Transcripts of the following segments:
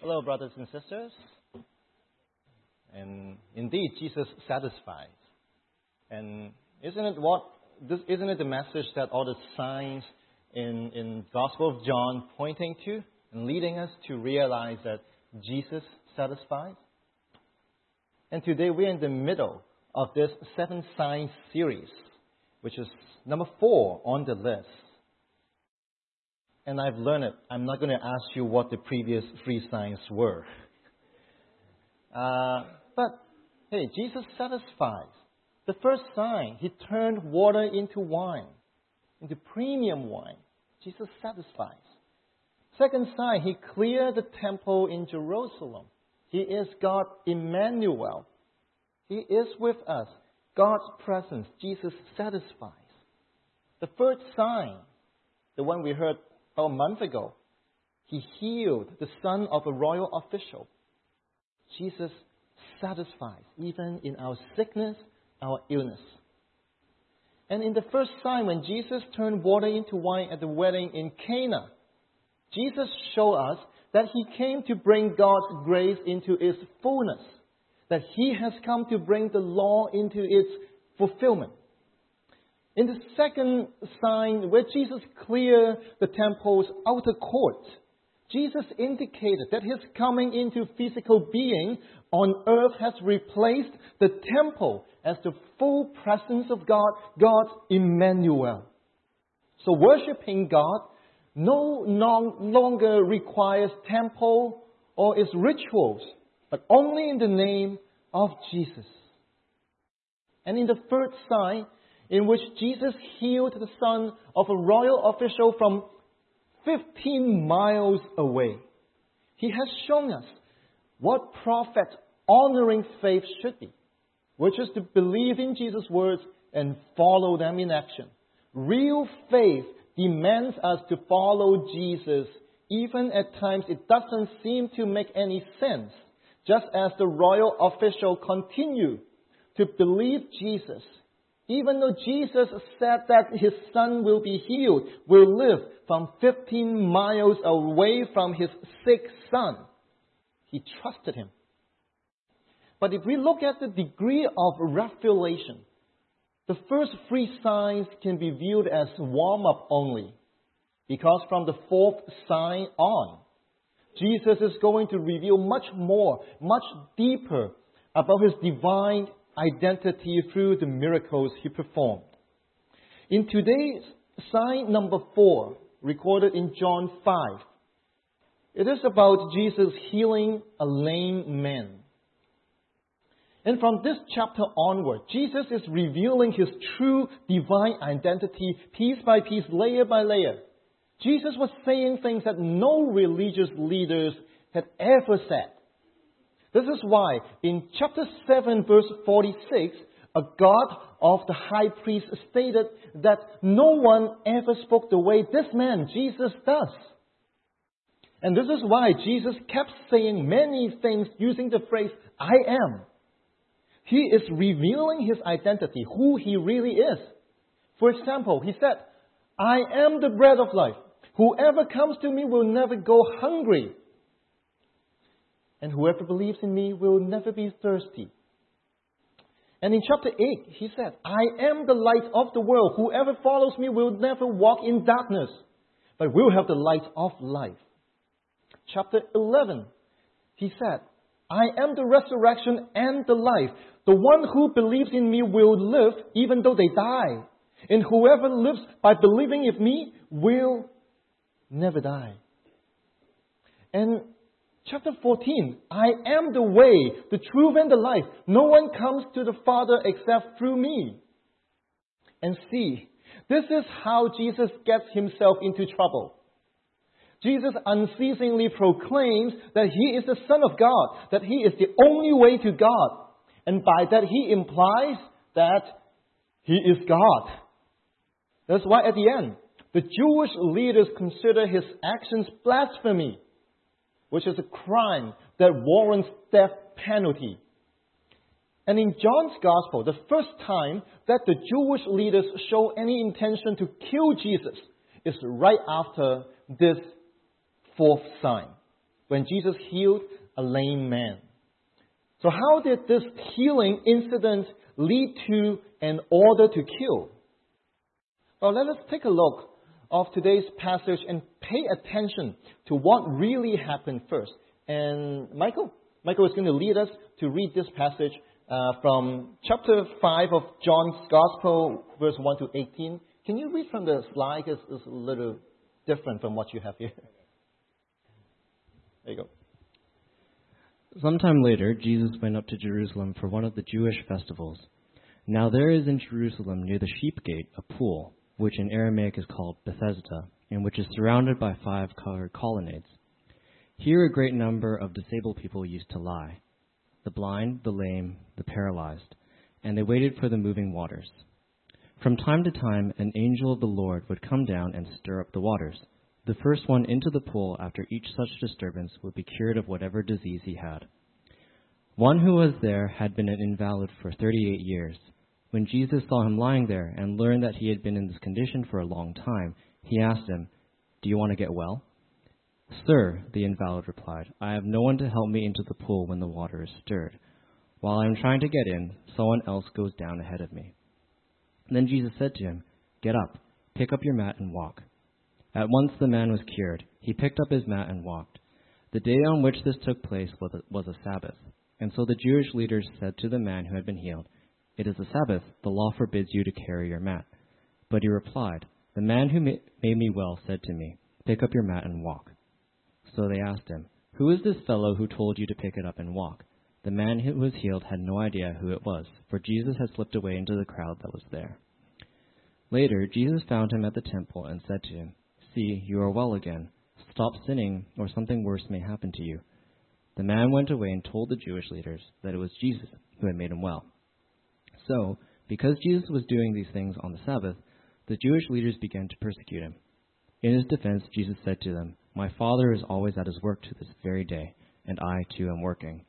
Hello, brothers and sisters. And indeed, Jesus satisfies. And isn't it what? This, isn't it the message that all the signs in in Gospel of John pointing to and leading us to realize that Jesus satisfies? And today we're in the middle of this seven signs series, which is number four on the list. And I've learned it. I'm not going to ask you what the previous three signs were. Uh, but hey, Jesus satisfies. The first sign, he turned water into wine, into premium wine. Jesus satisfies. Second sign, he cleared the temple in Jerusalem. He is God Emmanuel. He is with us. God's presence. Jesus satisfies. The third sign, the one we heard about a month ago, he healed the son of a royal official. Jesus satisfies, even in our sickness, our illness. And in the first sign, when Jesus turned water into wine at the wedding in Cana, Jesus showed us that he came to bring God's grace into its fullness, that he has come to bring the law into its fulfillment. In the second sign, where Jesus cleared the temple's outer court, Jesus indicated that his coming into physical being on earth has replaced the temple as the full presence of God, God's Emmanuel. So worshiping God no longer requires temple or its rituals, but only in the name of Jesus. And in the third sign, in which Jesus healed the son of a royal official from 15 miles away, he has shown us what prophet honoring faith should be, which is to believe in Jesus' words and follow them in action. Real faith demands us to follow Jesus, even at times it doesn't seem to make any sense, just as the royal official continued to believe Jesus. Even though Jesus said that his son will be healed, will live from 15 miles away from his sick son, he trusted him. But if we look at the degree of revelation, the first three signs can be viewed as warm up only. Because from the fourth sign on, Jesus is going to reveal much more, much deeper about his divine identity through the miracles he performed. In today's sign number four, recorded in John 5, it is about Jesus healing a lame man. And from this chapter onward, Jesus is revealing his true divine identity piece by piece, layer by layer. Jesus was saying things that no religious leaders had ever said. This is why in chapter 7 verse 46, a God of the high priest stated that no one ever spoke the way this man, Jesus, does. And this is why Jesus kept saying many things using the phrase, I am. He is revealing his identity, who he really is. For example, he said, I am the bread of life. Whoever comes to me will never go hungry. And whoever believes in me will never be thirsty. And in chapter 8, he said, I am the light of the world. Whoever follows me will never walk in darkness, but will have the light of life. Chapter 11, he said, I am the resurrection and the life. The one who believes in me will live even though they die. And whoever lives by believing in me will never die. And chapter 14, I am the way, the truth, and the life. No one comes to the Father except through me. And see, this is how Jesus gets himself into trouble. Jesus unceasingly proclaims that he is the Son of God, that he is the only way to God. And by that, he implies that he is God. That's why at the end, the Jewish leaders consider his actions blasphemy, which is a crime that warrants death penalty. And in John's Gospel, the first time that the Jewish leaders show any intention to kill Jesus is right after this fourth sign. when Jesus healed a lame man. So, how did this healing incident lead to an order to kill? Well, let us take a look of today's passage and pay attention to what really happened first. And Michael, Michael is going to lead us to read this passage uh, from chapter 5 of John's Gospel, verse 1 to 18. Can you read from the slide? It's, it's a little different from what you have here. There you go. Sometime later, Jesus went up to Jerusalem for one of the Jewish festivals. Now there is in Jerusalem near the sheep gate a pool, which in Aramaic is called Bethesda, and which is surrounded by five covered colonnades. Here a great number of disabled people used to lie the blind, the lame, the paralyzed, and they waited for the moving waters. From time to time, an angel of the Lord would come down and stir up the waters. The first one into the pool after each such disturbance would be cured of whatever disease he had. One who was there had been an invalid for 38 years. When Jesus saw him lying there and learned that he had been in this condition for a long time, he asked him, Do you want to get well? Sir, the invalid replied, I have no one to help me into the pool when the water is stirred. While I am trying to get in, someone else goes down ahead of me. Then Jesus said to him, Get up, pick up your mat and walk. At once the man was cured. He picked up his mat and walked. The day on which this took place was a, was a Sabbath. And so the Jewish leaders said to the man who had been healed, It is the Sabbath. The law forbids you to carry your mat. But he replied, The man who made me well said to me, Pick up your mat and walk. So they asked him, Who is this fellow who told you to pick it up and walk? The man who was healed had no idea who it was, for Jesus had slipped away into the crowd that was there. Later, Jesus found him at the temple and said to him, See, you are well again. Stop sinning, or something worse may happen to you. The man went away and told the Jewish leaders that it was Jesus who had made him well. So, because Jesus was doing these things on the Sabbath, the Jewish leaders began to persecute him. In his defense, Jesus said to them, My Father is always at his work to this very day, and I too am working.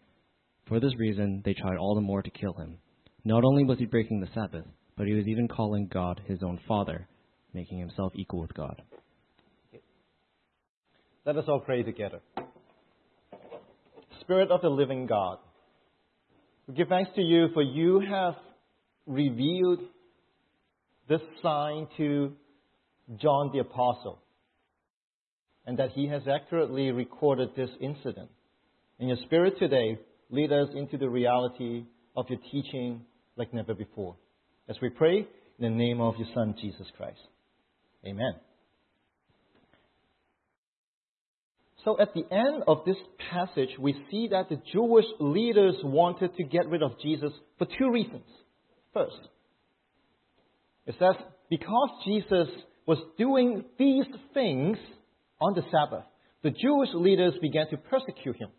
For this reason, they tried all the more to kill him. Not only was he breaking the Sabbath, but he was even calling God his own Father, making himself equal with God. Let us all pray together. Spirit of the living God, we give thanks to you for you have revealed this sign to John the Apostle, and that he has accurately recorded this incident. In your spirit today, lead us into the reality of your teaching like never before. As we pray in the name of your Son, Jesus Christ. Amen. So at the end of this passage, we see that the Jewish leaders wanted to get rid of Jesus for two reasons. First, it says, because Jesus was doing these things on the Sabbath, the Jewish leaders began to persecute him.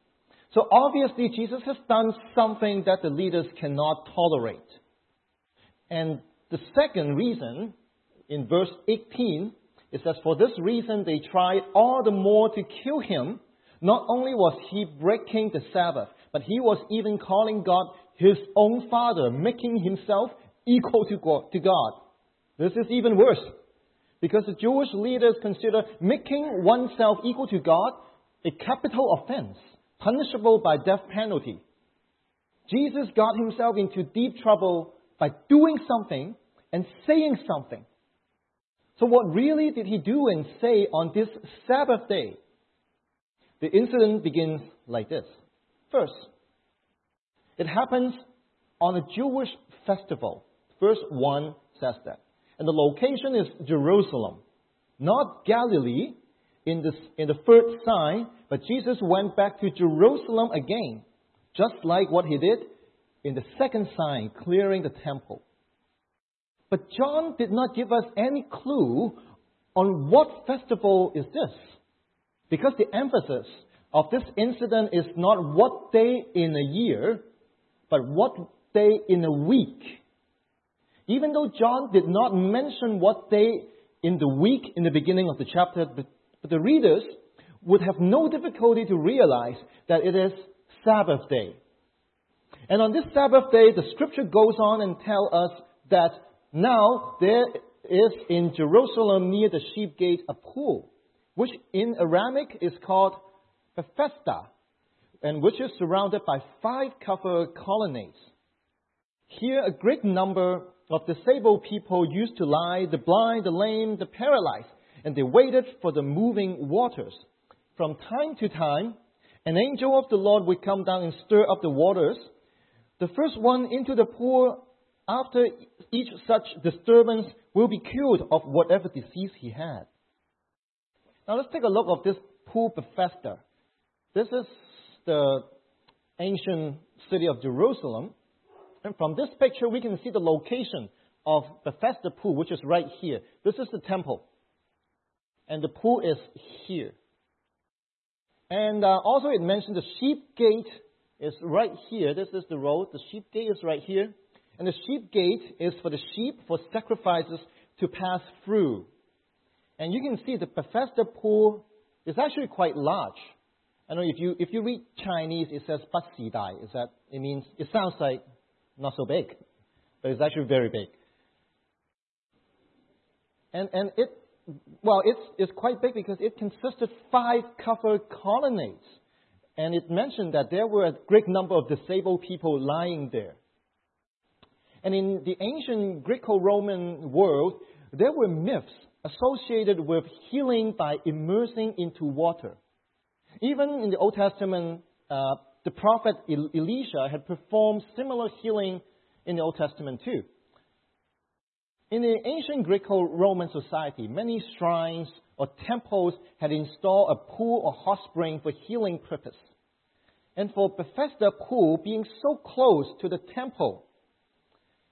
So obviously, Jesus has done something that the leaders cannot tolerate. And the second reason, in verse 18, it says, For this reason they tried all the more to kill him. Not only was he breaking the Sabbath, but he was even calling God his own Father, making himself equal to God. This is even worse. Because the Jewish leaders consider making oneself equal to God a capital offense, punishable by death penalty. Jesus got himself into deep trouble by doing something and saying something so, what really did he do and say on this Sabbath day? The incident begins like this. First, it happens on a Jewish festival. Verse 1 says that. And the location is Jerusalem, not Galilee in, this, in the third sign, but Jesus went back to Jerusalem again, just like what he did in the second sign, clearing the temple. But John did not give us any clue on what festival is this. Because the emphasis of this incident is not what day in a year, but what day in a week. Even though John did not mention what day in the week in the beginning of the chapter, but the readers would have no difficulty to realize that it is Sabbath day. And on this Sabbath day, the scripture goes on and tells us that now, there is in Jerusalem near the sheep gate a pool, which in Aramaic is called Bethesda, and which is surrounded by five covered colonnades. Here, a great number of disabled people used to lie the blind, the lame, the paralyzed, and they waited for the moving waters. From time to time, an angel of the Lord would come down and stir up the waters. The first one into the pool after each such disturbance will be cured of whatever disease he had. Now let's take a look of this pool Bethesda. This is the ancient city of Jerusalem. And from this picture, we can see the location of Bethesda pool, which is right here. This is the temple. And the pool is here. And uh, also it mentioned the sheep gate is right here. This is the road. The sheep gate is right here. And the sheep gate is for the sheep for sacrifices to pass through. And you can see the Bethesda pool is actually quite large. I know if you if you read Chinese, it says Dai. Is that it means it sounds like not so big, but it's actually very big. And and it well, it's it's quite big because it consisted five covered colonnades, and it mentioned that there were a great number of disabled people lying there. And in the ancient Greco-Roman world, there were myths associated with healing by immersing into water. Even in the Old Testament, uh, the prophet Elisha had performed similar healing in the Old Testament too. In the ancient Greco-Roman society, many shrines or temples had installed a pool or hot spring for healing purpose. And for Bethesda pool being so close to the temple,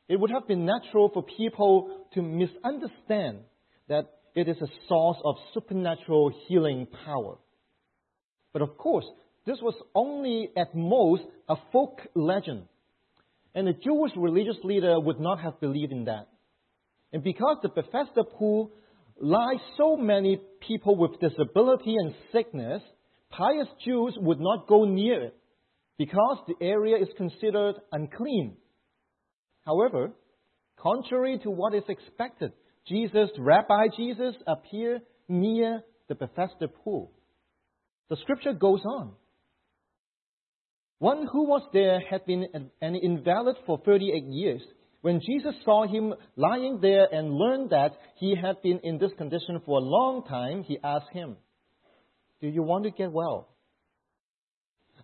it would have been natural for people to misunderstand that it is a source of supernatural healing power. But of course, this was only at most a folk legend. And the Jewish religious leader would not have believed in that. And because the Bethesda pool lies so many people with disability and sickness, pious Jews would not go near it because the area is considered unclean. However, contrary to what is expected, Jesus, Rabbi Jesus, appeared near the Bethesda pool. The scripture goes on. One who was there had been an invalid for 38 years. When Jesus saw him lying there and learned that he had been in this condition for a long time, he asked him, Do you want to get well?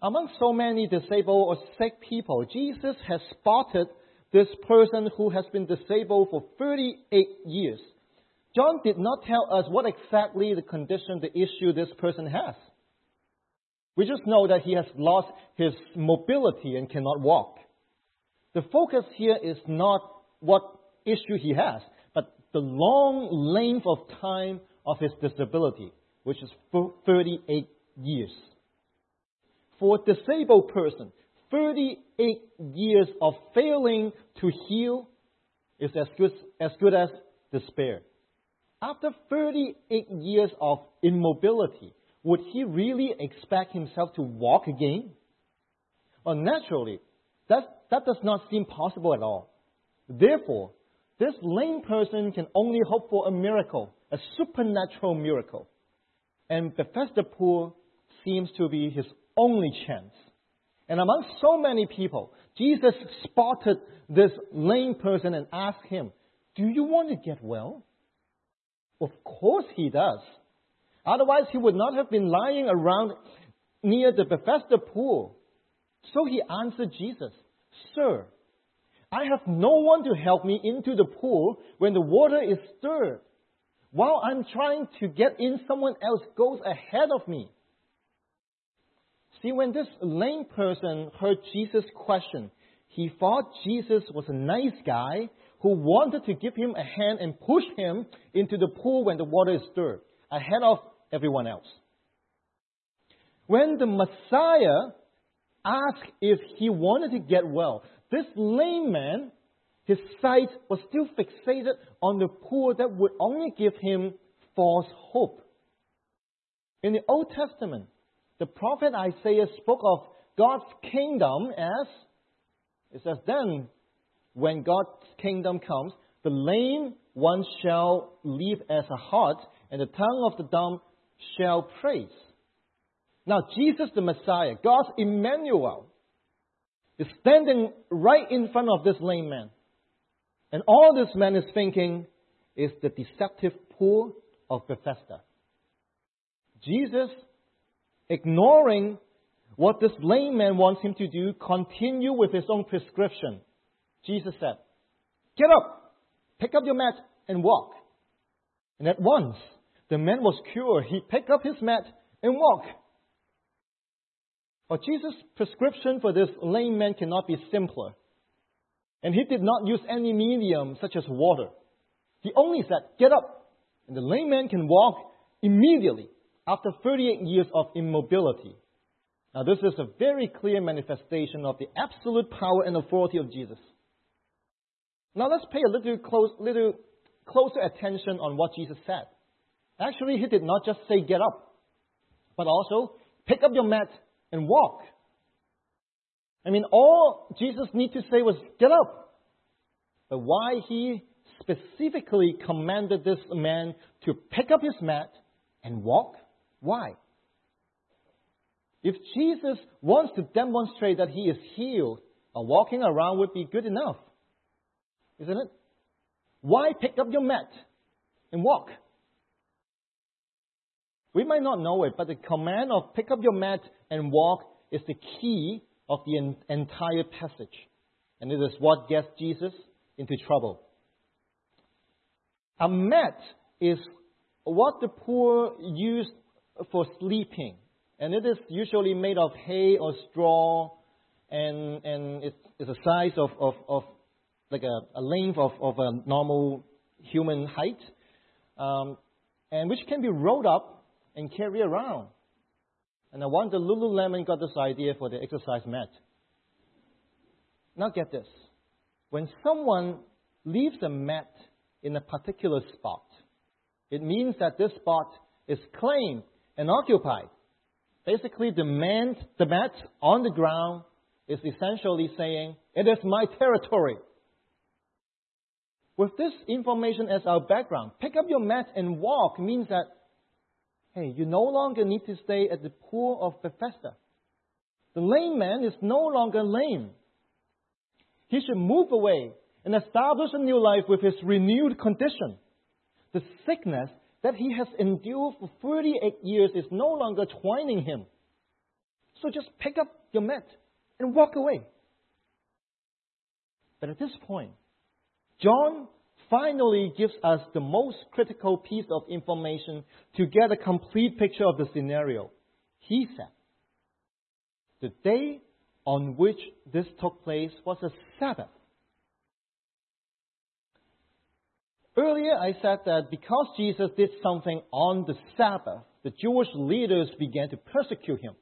Among so many disabled or sick people, Jesus has spotted this person who has been disabled for 38 years. John did not tell us what exactly the condition, the issue this person has. We just know that he has lost his mobility and cannot walk. The focus here is not what issue he has, but the long length of time of his disability, which is 38 years. For a disabled person, 38 years of failing to heal is as good, as good as despair. After 38 years of immobility, would he really expect himself to walk again? Well, naturally, that, that does not seem possible at all. Therefore, this lame person can only hope for a miracle, a supernatural miracle. And Bethesda pool seems to be his only chance. And among so many people, Jesus spotted this lame person and asked him, Do you want to get well? Of course he does. Otherwise, he would not have been lying around near the Bethesda pool. So he answered Jesus, Sir, I have no one to help me into the pool when the water is stirred. While I'm trying to get in, someone else goes ahead of me. See, when this lame person heard Jesus' question, he thought Jesus was a nice guy who wanted to give him a hand and push him into the pool when the water is stirred, ahead of everyone else. When the Messiah asked if he wanted to get well, this lame man, his sight was still fixated on the poor that would only give him false hope. In the Old Testament, the prophet Isaiah spoke of God's kingdom as, it says, then when God's kingdom comes, the lame one shall leap as a hart, and the tongue of the dumb shall praise. Now, Jesus the Messiah, God's Emmanuel, is standing right in front of this lame man. And all this man is thinking is the deceptive pool of Bethesda. Jesus, ignoring what this lame man wants him to do, continue with his own prescription. Jesus said, Get up, pick up your mat, and walk. And at once, the man was cured. He picked up his mat and walked. But Jesus' prescription for this lame man cannot be simpler. And he did not use any medium such as water. He only said, Get up. And the lame man can walk immediately after 38 years of immobility. Now, this is a very clear manifestation of the absolute power and authority of Jesus. Now, let's pay a little, close, little closer attention on what Jesus said. Actually, he did not just say, Get up, but also, pick up your mat and walk. I mean, all Jesus needed to say was, Get up. But why he specifically commanded this man to pick up his mat and walk? Why? If Jesus wants to demonstrate that he is healed, walking around would be good enough. Isn't it? Why pick up your mat and walk? We might not know it, but the command of pick up your mat and walk is the key of the entire passage. And it is what gets Jesus into trouble. A mat is what the poor used for sleeping. And it is usually made of hay or straw, and, and it's, it's a size of, of, of like a, a length of, of a normal human height, um, and which can be rolled up and carry around. And I wonder Lululemon got this idea for the exercise mat. Now get this. When someone leaves a mat in a particular spot, it means that this spot is claimed and occupied. Basically, the, man, the mat on the ground is essentially saying, It is my territory. With this information as our background, pick up your mat and walk means that Hey, you no longer need to stay at the pool of Bethesda. The lame man is no longer lame. He should move away and establish a new life with his renewed condition. The sickness that he has endured for 38 years is no longer twining him. So just pick up your mat and walk away. But at this point, John finally gives us the most critical piece of information to get a complete picture of the scenario. He said, The day on which this took place was a Sabbath. Earlier, I said that because Jesus did something on the Sabbath, the Jewish leaders began to persecute him.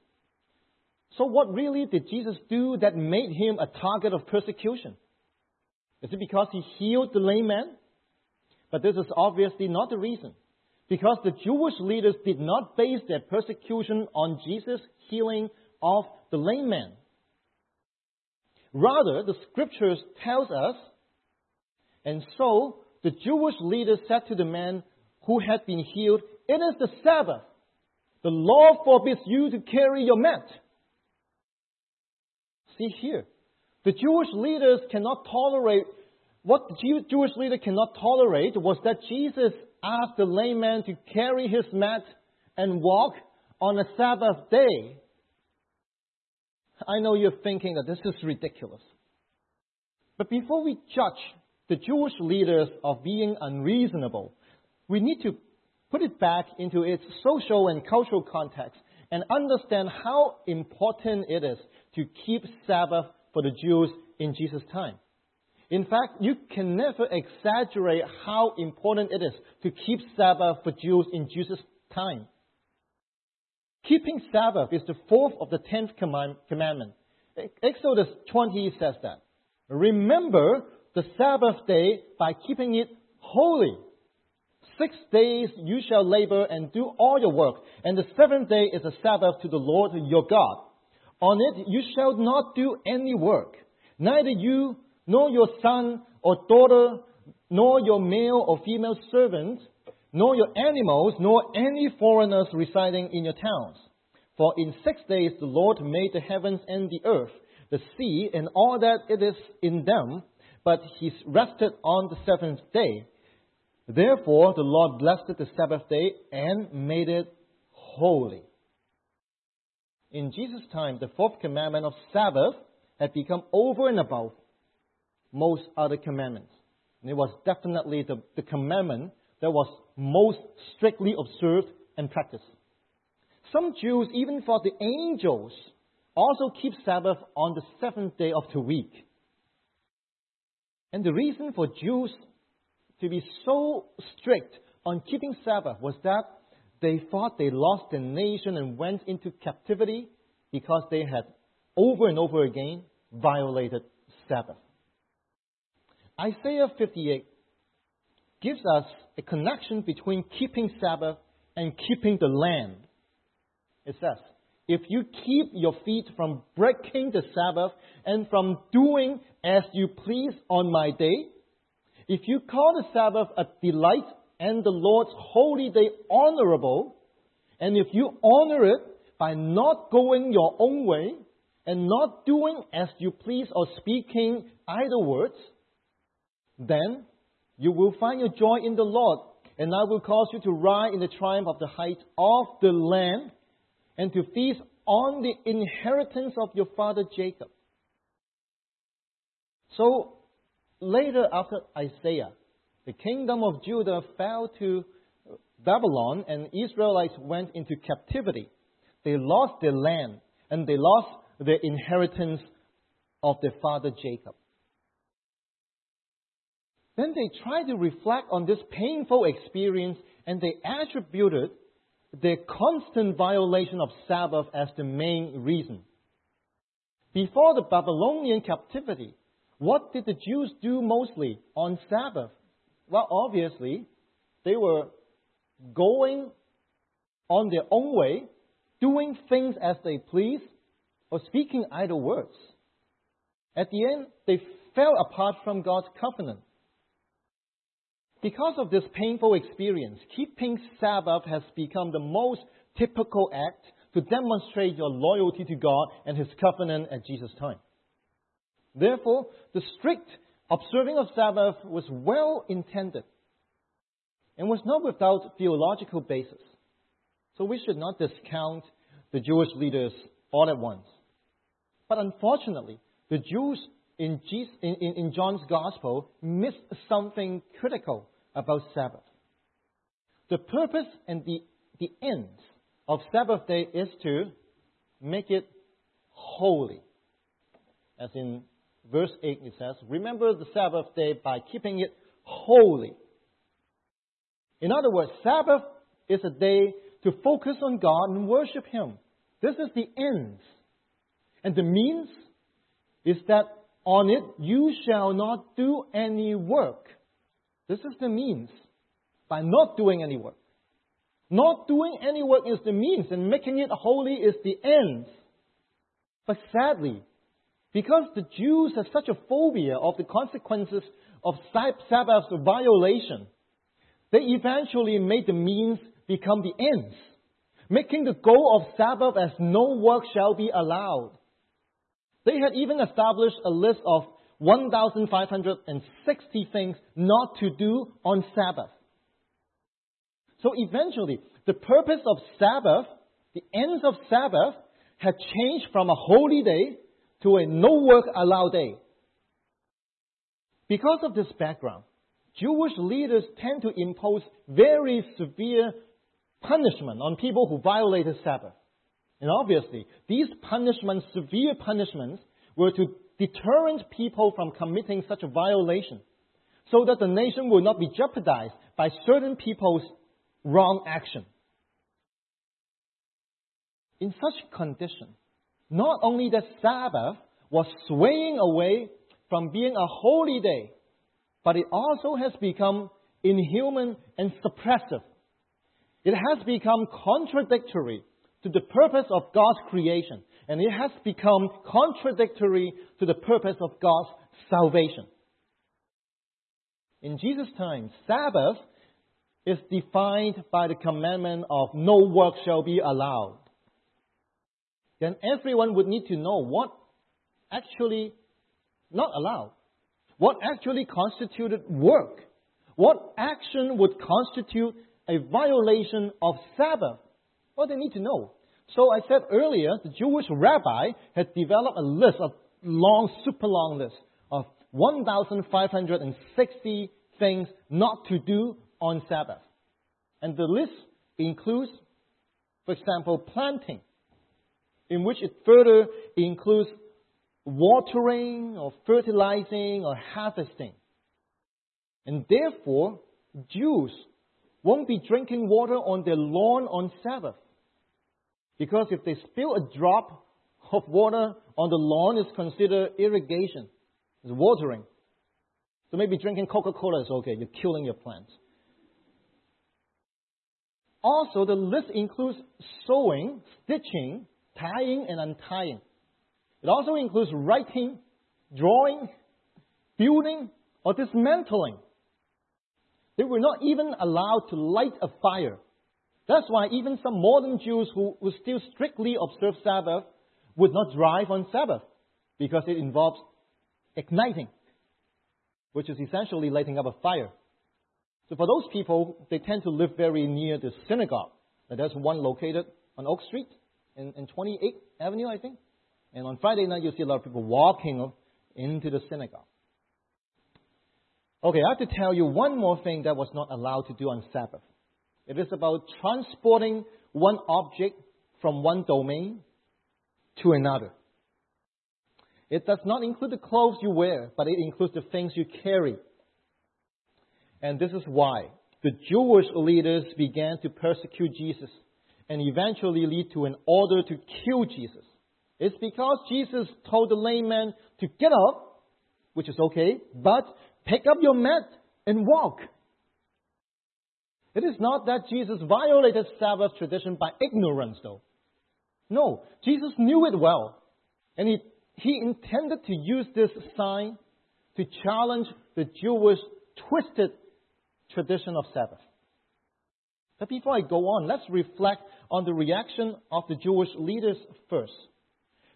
So, what really did Jesus do that made him a target of persecution? Is it because he healed the lame man? But this is obviously not the reason. Because the Jewish leaders did not base their persecution on Jesus' healing of the lame man. Rather, the scriptures tells us, and so the Jewish leaders said to the man who had been healed, It is the Sabbath. The law forbids you to carry your mat. See here, the Jewish leaders cannot tolerate what the Jewish leader cannot tolerate was that Jesus asked the lame man to carry his mat and walk on a Sabbath day. I know you're thinking that this is ridiculous. But before we judge the Jewish leaders of being unreasonable, we need to put it back into its social and cultural context and understand how important it is to keep Sabbath for the Jews in Jesus' time. In fact, you can never exaggerate how important it is to keep Sabbath for Jews in Jesus' time. Keeping Sabbath is the fourth of the tenth commandment. Exodus 20 says that. Remember the Sabbath day by keeping it holy. Six days you shall labor and do all your work, and the seventh day is a Sabbath to the Lord your God. On it you shall not do any work, neither you nor your son or daughter, nor your male or female servants, nor your animals, nor any foreigners residing in your towns. For in six days the Lord made the heavens and the earth, the sea, and all that it is in them, but he rested on the seventh day. Therefore the Lord blessed the Sabbath day and made it holy. In Jesus' time, the fourth commandment of Sabbath had become over and above most other commandments. And it was definitely the, the commandment that was most strictly observed and practiced. Some Jews even thought the angels also keep Sabbath on the seventh day of the week. And the reason for Jews to be so strict on keeping Sabbath was that they thought they lost their nation and went into captivity because they had over and over again violated Sabbath. Isaiah 58 gives us a connection between keeping Sabbath and keeping the land. It says, if you keep your feet from breaking the Sabbath and from doing as you please on my day, if you call the Sabbath a delight and the Lord's holy day honorable, and if you honor it by not going your own way and not doing as you please or speaking idle words, then you will find your joy in the Lord, and I will cause you to ride in the triumph of the height of the land and to feast on the inheritance of your father Jacob. So, later after Isaiah, the kingdom of Judah fell to Babylon and Israelites went into captivity. They lost their land and they lost the inheritance of their father Jacob. Then they tried to reflect on this painful experience and they attributed their constant violation of Sabbath as the main reason. Before the Babylonian captivity, what did the Jews do mostly on Sabbath? Well, obviously, they were going on their own way, doing things as they please, or speaking idle words. At the end, they fell apart from God's covenant. Because of this painful experience, keeping Sabbath has become the most typical act to demonstrate your loyalty to God and His covenant at Jesus' time. Therefore, the strict observing of Sabbath was well intended and was not without theological basis. So we should not discount the Jewish leaders all at once. But unfortunately, the Jews in, Jesus, in, in John's Gospel missed something critical about Sabbath. The purpose and the, the end of Sabbath day is to make it holy. As in verse 8 it says, Remember the Sabbath day by keeping it holy. In other words, Sabbath is a day to focus on God and worship Him. This is the end. And the means is that on it you shall not do any work. This is the means by not doing any work. Not doing any work is the means, and making it holy is the end. But sadly, because the Jews have such a phobia of the consequences of Sabbath's violation, they eventually made the means become the ends, making the goal of Sabbath as no work shall be allowed. They had even established a list of 1,560 things not to do on Sabbath. So eventually, the purpose of Sabbath, the ends of Sabbath, had changed from a holy day to a no work allowed day. Because of this background, Jewish leaders tend to impose very severe punishment on people who violated Sabbath. And obviously, these punishments, severe punishments, were to deterrent people from committing such a violation so that the nation will not be jeopardized by certain people's wrong action. In such condition, not only the Sabbath was swaying away from being a holy day, but it also has become inhuman and suppressive. It has become contradictory to the purpose of God's creation and it has become contradictory to the purpose of God's salvation. In Jesus' time, Sabbath is defined by the commandment of no work shall be allowed. Then everyone would need to know what actually not allowed, what actually constituted work, what action would constitute a violation of Sabbath. Well, they need to know. So I said earlier, the Jewish rabbi had developed a list of long, super long list of 1,560 things not to do on Sabbath. And the list includes, for example, planting, in which it further includes watering or fertilizing or harvesting. And therefore, Jews won't be drinking water on their lawn on Sabbath. Because if they spill a drop of water on the lawn, it's considered irrigation. It's watering. So maybe drinking Coca Cola is okay. You're killing your plants. Also, the list includes sewing, stitching, tying, and untying. It also includes writing, drawing, building, or dismantling. They were not even allowed to light a fire. That's why even some modern Jews who, who still strictly observe Sabbath would not drive on Sabbath because it involves igniting, which is essentially lighting up a fire. So for those people, they tend to live very near the synagogue. And there's one located on Oak Street in, in 28th Avenue, I think. And on Friday night, you'll see a lot of people walking into the synagogue. Okay, I have to tell you one more thing that was not allowed to do on Sabbath. It is about transporting one object from one domain to another. It does not include the clothes you wear, but it includes the things you carry. And this is why the Jewish leaders began to persecute Jesus and eventually lead to an order to kill Jesus. It's because Jesus told the lame man to get up, which is okay, but pick up your mat and walk. It is not that Jesus violated Sabbath tradition by ignorance, though. No, Jesus knew it well. And he, he intended to use this sign to challenge the Jewish twisted tradition of Sabbath. But before I go on, let's reflect on the reaction of the Jewish leaders first.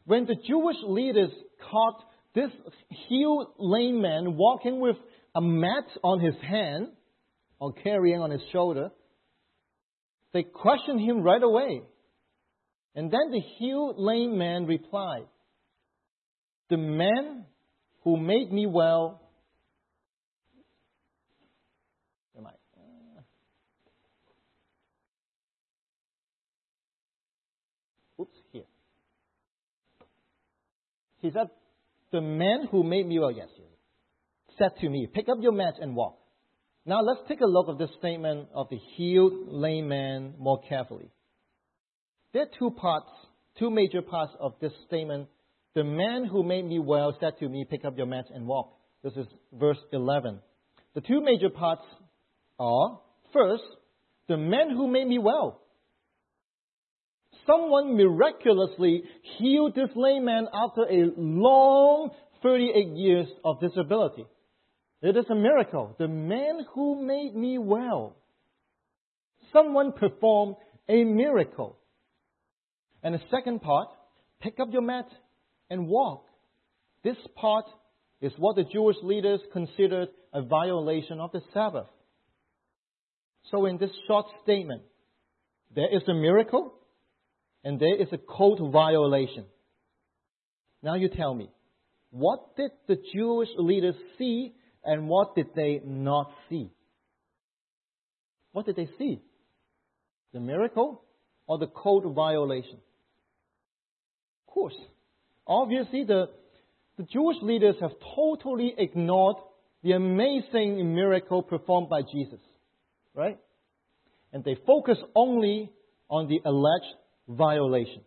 When the Jewish leaders caught this healed lame man walking with a mat on his hand, or carrying on his shoulder, they questioned him right away. And then the healed lame man replied, The man who made me well. Am I? Uh, oops, here. He said, The man who made me well, yes, said to me, Pick up your mat and walk. Now let's take a look at this statement of the healed lame man more carefully. There are two parts, two major parts of this statement. The man who made me well said to me, Pick up your mat and walk. This is verse 11. The two major parts are first, the man who made me well. Someone miraculously healed this lame man after a long 38 years of disability. It is a miracle. The man who made me well. Someone performed a miracle. And the second part, pick up your mat and walk. This part is what the Jewish leaders considered a violation of the Sabbath. So in this short statement, there is a miracle and there is a code violation. Now you tell me, what did the Jewish leaders see and what did they not see? What did they see? The miracle or the code violation? Of course. Obviously, the, the Jewish leaders have totally ignored the amazing miracle performed by Jesus, right? And they focus only on the alleged violation.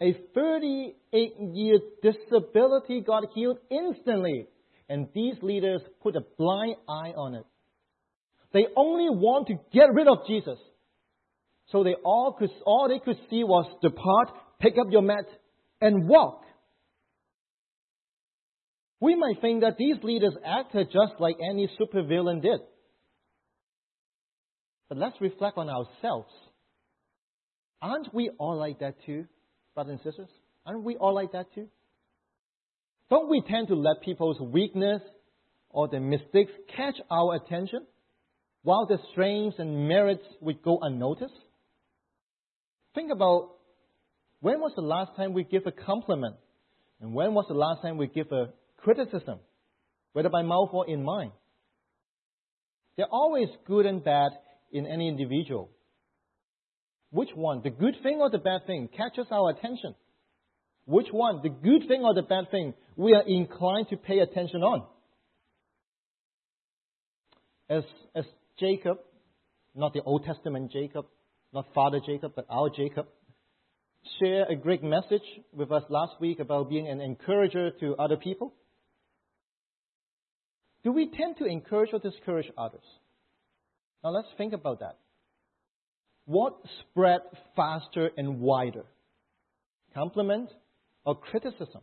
A 38 year disability got healed instantly, and these leaders put a blind eye on it. They only want to get rid of Jesus. So they all could, all they could see was depart, pick up your mat, and walk. We might think that these leaders acted just like any supervillain did. But let's reflect on ourselves. Aren't we all like that too? brothers and sisters? Aren't we all like that too? Don't we tend to let people's weakness or their mistakes catch our attention while their strengths and merits would go unnoticed? Think about when was the last time we give a compliment? And when was the last time we give a criticism, whether by mouth or in mind? There are always good and bad in any individual. Which one, the good thing or the bad thing, catches our attention? Which one, the good thing or the bad thing, we are inclined to pay attention on? As, as Jacob, not the Old Testament Jacob, not Father Jacob, but our Jacob, share a great message with us last week about being an encourager to other people. Do we tend to encourage or discourage others? Now let's think about that. What spread faster and wider? Compliment or criticism?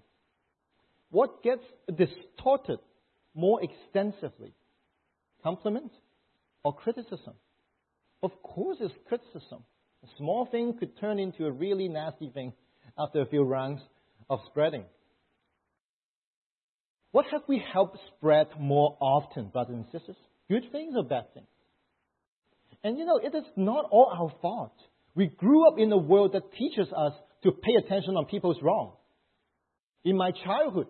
What gets distorted more extensively? Compliment or criticism? Of course, it's criticism. A small thing could turn into a really nasty thing after a few rounds of spreading. What have we helped spread more often, brothers and sisters? Good things or bad things? And you know, it is not all our fault. We grew up in a world that teaches us to pay attention on people's wrong. In my childhood,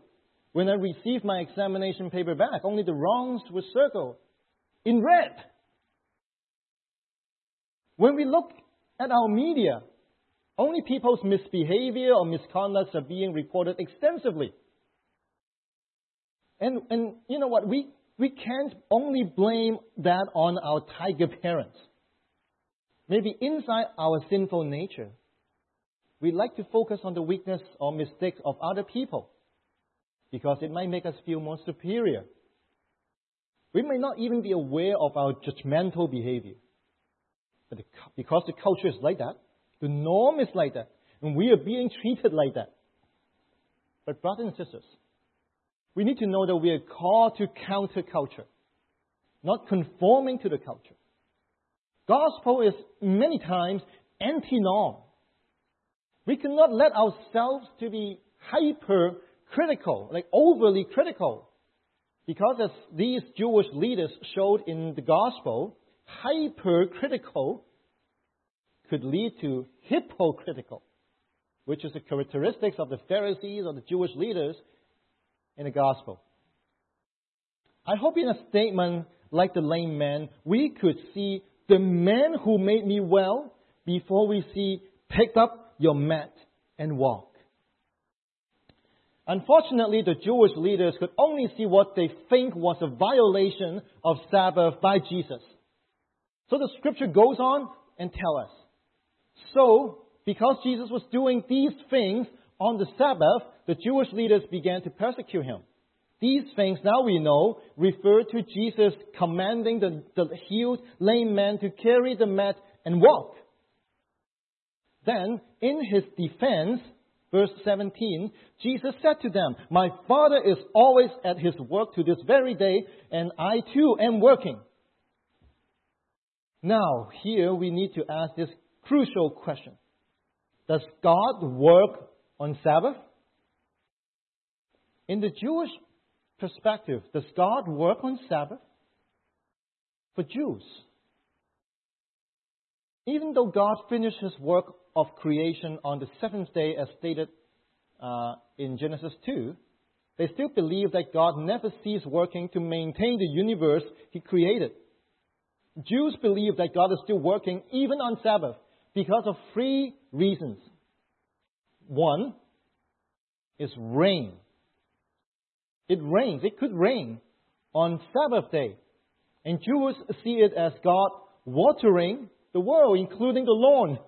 when I received my examination paper back, only the wrongs were circled in red. When we look at our media, only people's misbehavior or misconducts are being reported extensively. And, and you know what? We, we can't only blame that on our tiger parents. Maybe inside our sinful nature, we like to focus on the weakness or mistakes of other people because it might make us feel more superior. We may not even be aware of our judgmental behavior. But because the culture is like that, the norm is like that, and we are being treated like that. But, brothers and sisters, we need to know that we are called to counter culture, not conforming to the culture. Gospel is many times anti-norm. We cannot let ourselves to be hyper critical, like overly critical. Because as these Jewish leaders showed in the gospel, hypercritical could lead to hypocritical, which is the characteristics of the Pharisees or the Jewish leaders in the gospel. I hope in a statement like the lame man, we could see the man who made me well before we see pick up your mat and walk. Unfortunately, the Jewish leaders could only see what they think was a violation of Sabbath by Jesus. So the scripture goes on and tell us. So, because Jesus was doing these things on the Sabbath, the Jewish leaders began to persecute him. These things, now we know, refer to Jesus commanding the, the healed lame man to carry the mat and walk. Then, in his defense, verse 17, Jesus said to them, My Father is always at his work to this very day, and I too am working. Now, here we need to ask this crucial question Does God work on Sabbath? In the Jewish perspective, does God work on Sabbath? For Jews, even though God finished his work of creation on the seventh day, as stated uh, in Genesis 2, they still believe that God never ceased working to maintain the universe he created. Jews believe that God is still working even on Sabbath because of three reasons. One is rain. It rains. It could rain on Sabbath day. And Jews see it as God watering the world, including the lawn.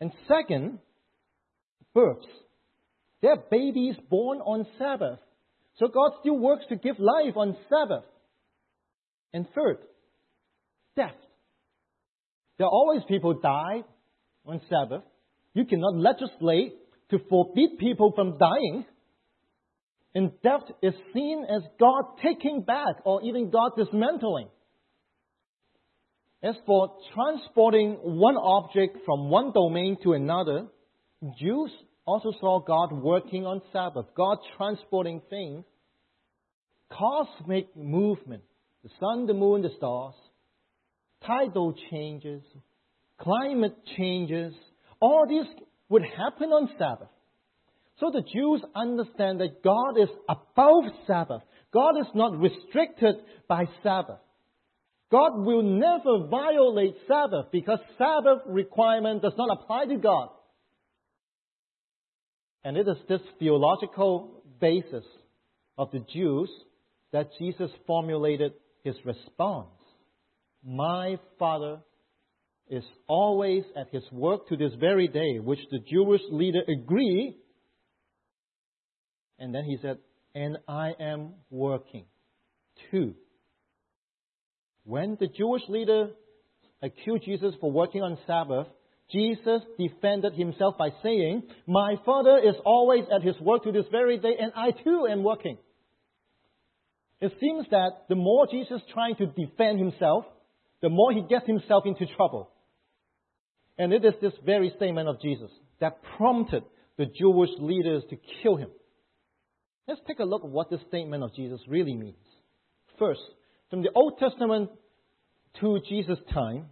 And second, births. There are babies born on Sabbath. So God still works to give life on Sabbath. And third, death. There are always people die on Sabbath. You cannot legislate to forbid people from dying. And death is seen as God taking back or even God dismantling. As for transporting one object from one domain to another, Jews also saw God working on Sabbath, God transporting things, cosmic movement, the sun, the moon, the stars, tidal changes, climate changes, all this would happen on Sabbath. So the Jews understand that God is above Sabbath. God is not restricted by Sabbath. God will never violate Sabbath because Sabbath requirement does not apply to God. And it is this theological basis of the Jews that Jesus formulated his response. My Father is always at his work to this very day, which the Jewish leader agree. And then he said, and I am working too. When the Jewish leader accused Jesus for working on Sabbath, Jesus defended himself by saying, My Father is always at his work to this very day, and I too am working. It seems that the more Jesus trying to defend himself, the more he gets himself into trouble. And it is this very statement of Jesus that prompted the Jewish leaders to kill him. Let's take a look at what this statement of Jesus really means. First, from the Old Testament to Jesus' time,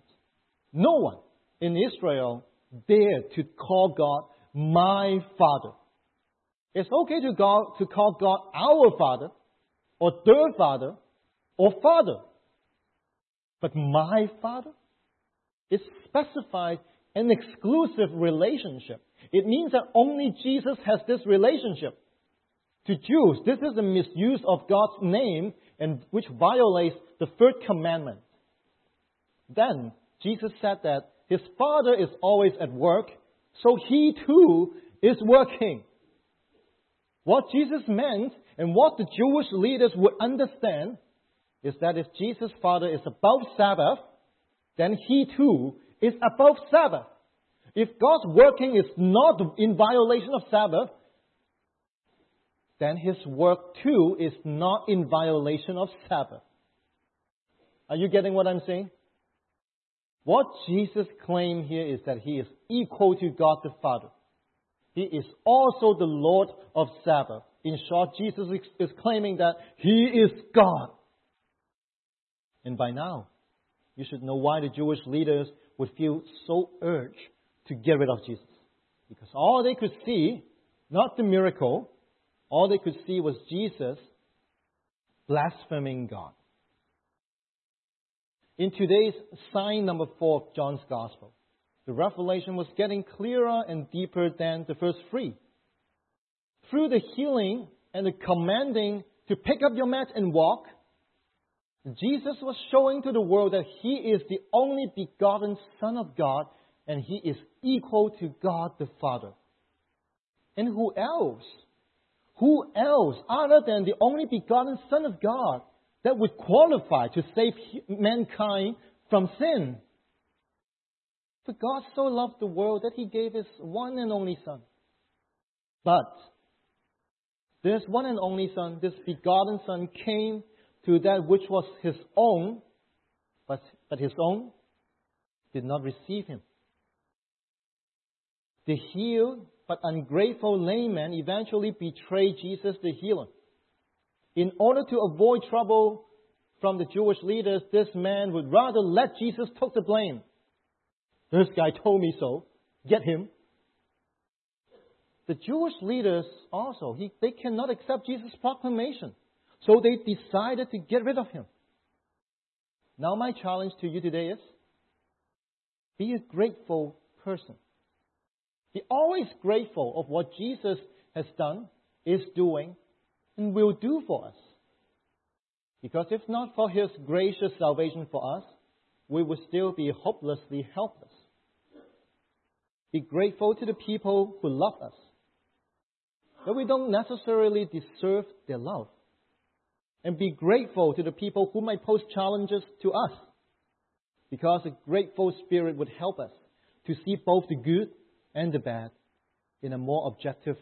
no one in Israel dared to call God my Father. It's okay to, God, to call God our Father, or their Father, or Father. But my Father? It specifies an exclusive relationship. It means that only Jesus has this relationship. To Jews, this is a misuse of God's name and which violates the third commandment. Then Jesus said that his Father is always at work, so he too is working. What Jesus meant and what the Jewish leaders would understand is that if Jesus' Father is above Sabbath, then he too is above Sabbath. If God's working is not in violation of Sabbath, then his work too is not in violation of Sabbath. Are you getting what I'm saying? What Jesus claimed here is that he is equal to God the Father. He is also the Lord of Sabbath. In short, Jesus is claiming that he is God. And by now, you should know why the Jewish leaders would feel so urged to get rid of Jesus. Because all they could see, not the miracle, all they could see was Jesus blaspheming God. In today's sign number four of John's Gospel, the revelation was getting clearer and deeper than the first three. Through the healing and the commanding to pick up your mat and walk, Jesus was showing to the world that He is the only begotten Son of God and He is equal to God the Father. And who else? Who else other than the only begotten Son of God that would qualify to save mankind from sin. For God so loved the world that he gave his one and only Son. But this one and only Son, this begotten Son, came to that which was his own, but, but his own did not receive him. The healed but ungrateful layman eventually betrayed Jesus the healer. In order to avoid trouble from the Jewish leaders, this man would rather let Jesus take the blame. This guy told me so. Get him. The Jewish leaders also, he, they cannot accept Jesus' proclamation. So they decided to get rid of him. Now, my challenge to you today is be a grateful person. Be always grateful of what Jesus has done, is doing, and will do for us. Because if not for His gracious salvation for us, we would still be hopelessly helpless. Be grateful to the people who love us, that we don't necessarily deserve their love. And be grateful to the people who might pose challenges to us, because a grateful spirit would help us to see both the good and the bad in a more objective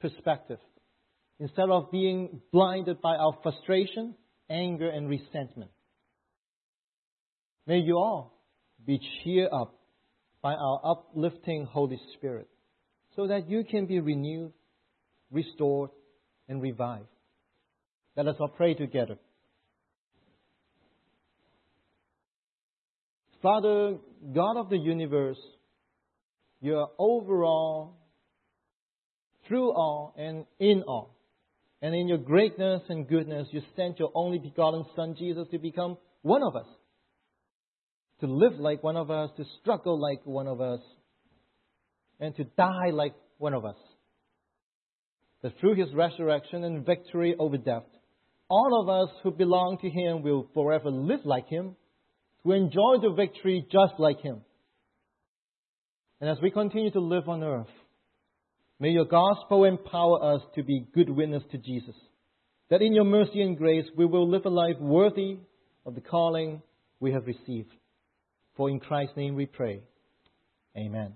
perspective instead of being blinded by our frustration, anger, and resentment. May you all be cheered up by our uplifting Holy Spirit so that you can be renewed, restored, and revived. Let us all pray together. Father, God of the universe, you are over all, through all, and in all. And in your greatness and goodness, you sent your only begotten Son, Jesus, to become one of us. To live like one of us, to struggle like one of us, and to die like one of us. That through his resurrection and victory over death, all of us who belong to him will forever live like him, to enjoy the victory just like him. And as we continue to live on earth, may your gospel empower us to be good witness to Jesus. That in your mercy and grace we will live a life worthy of the calling we have received. For in Christ's name we pray. Amen.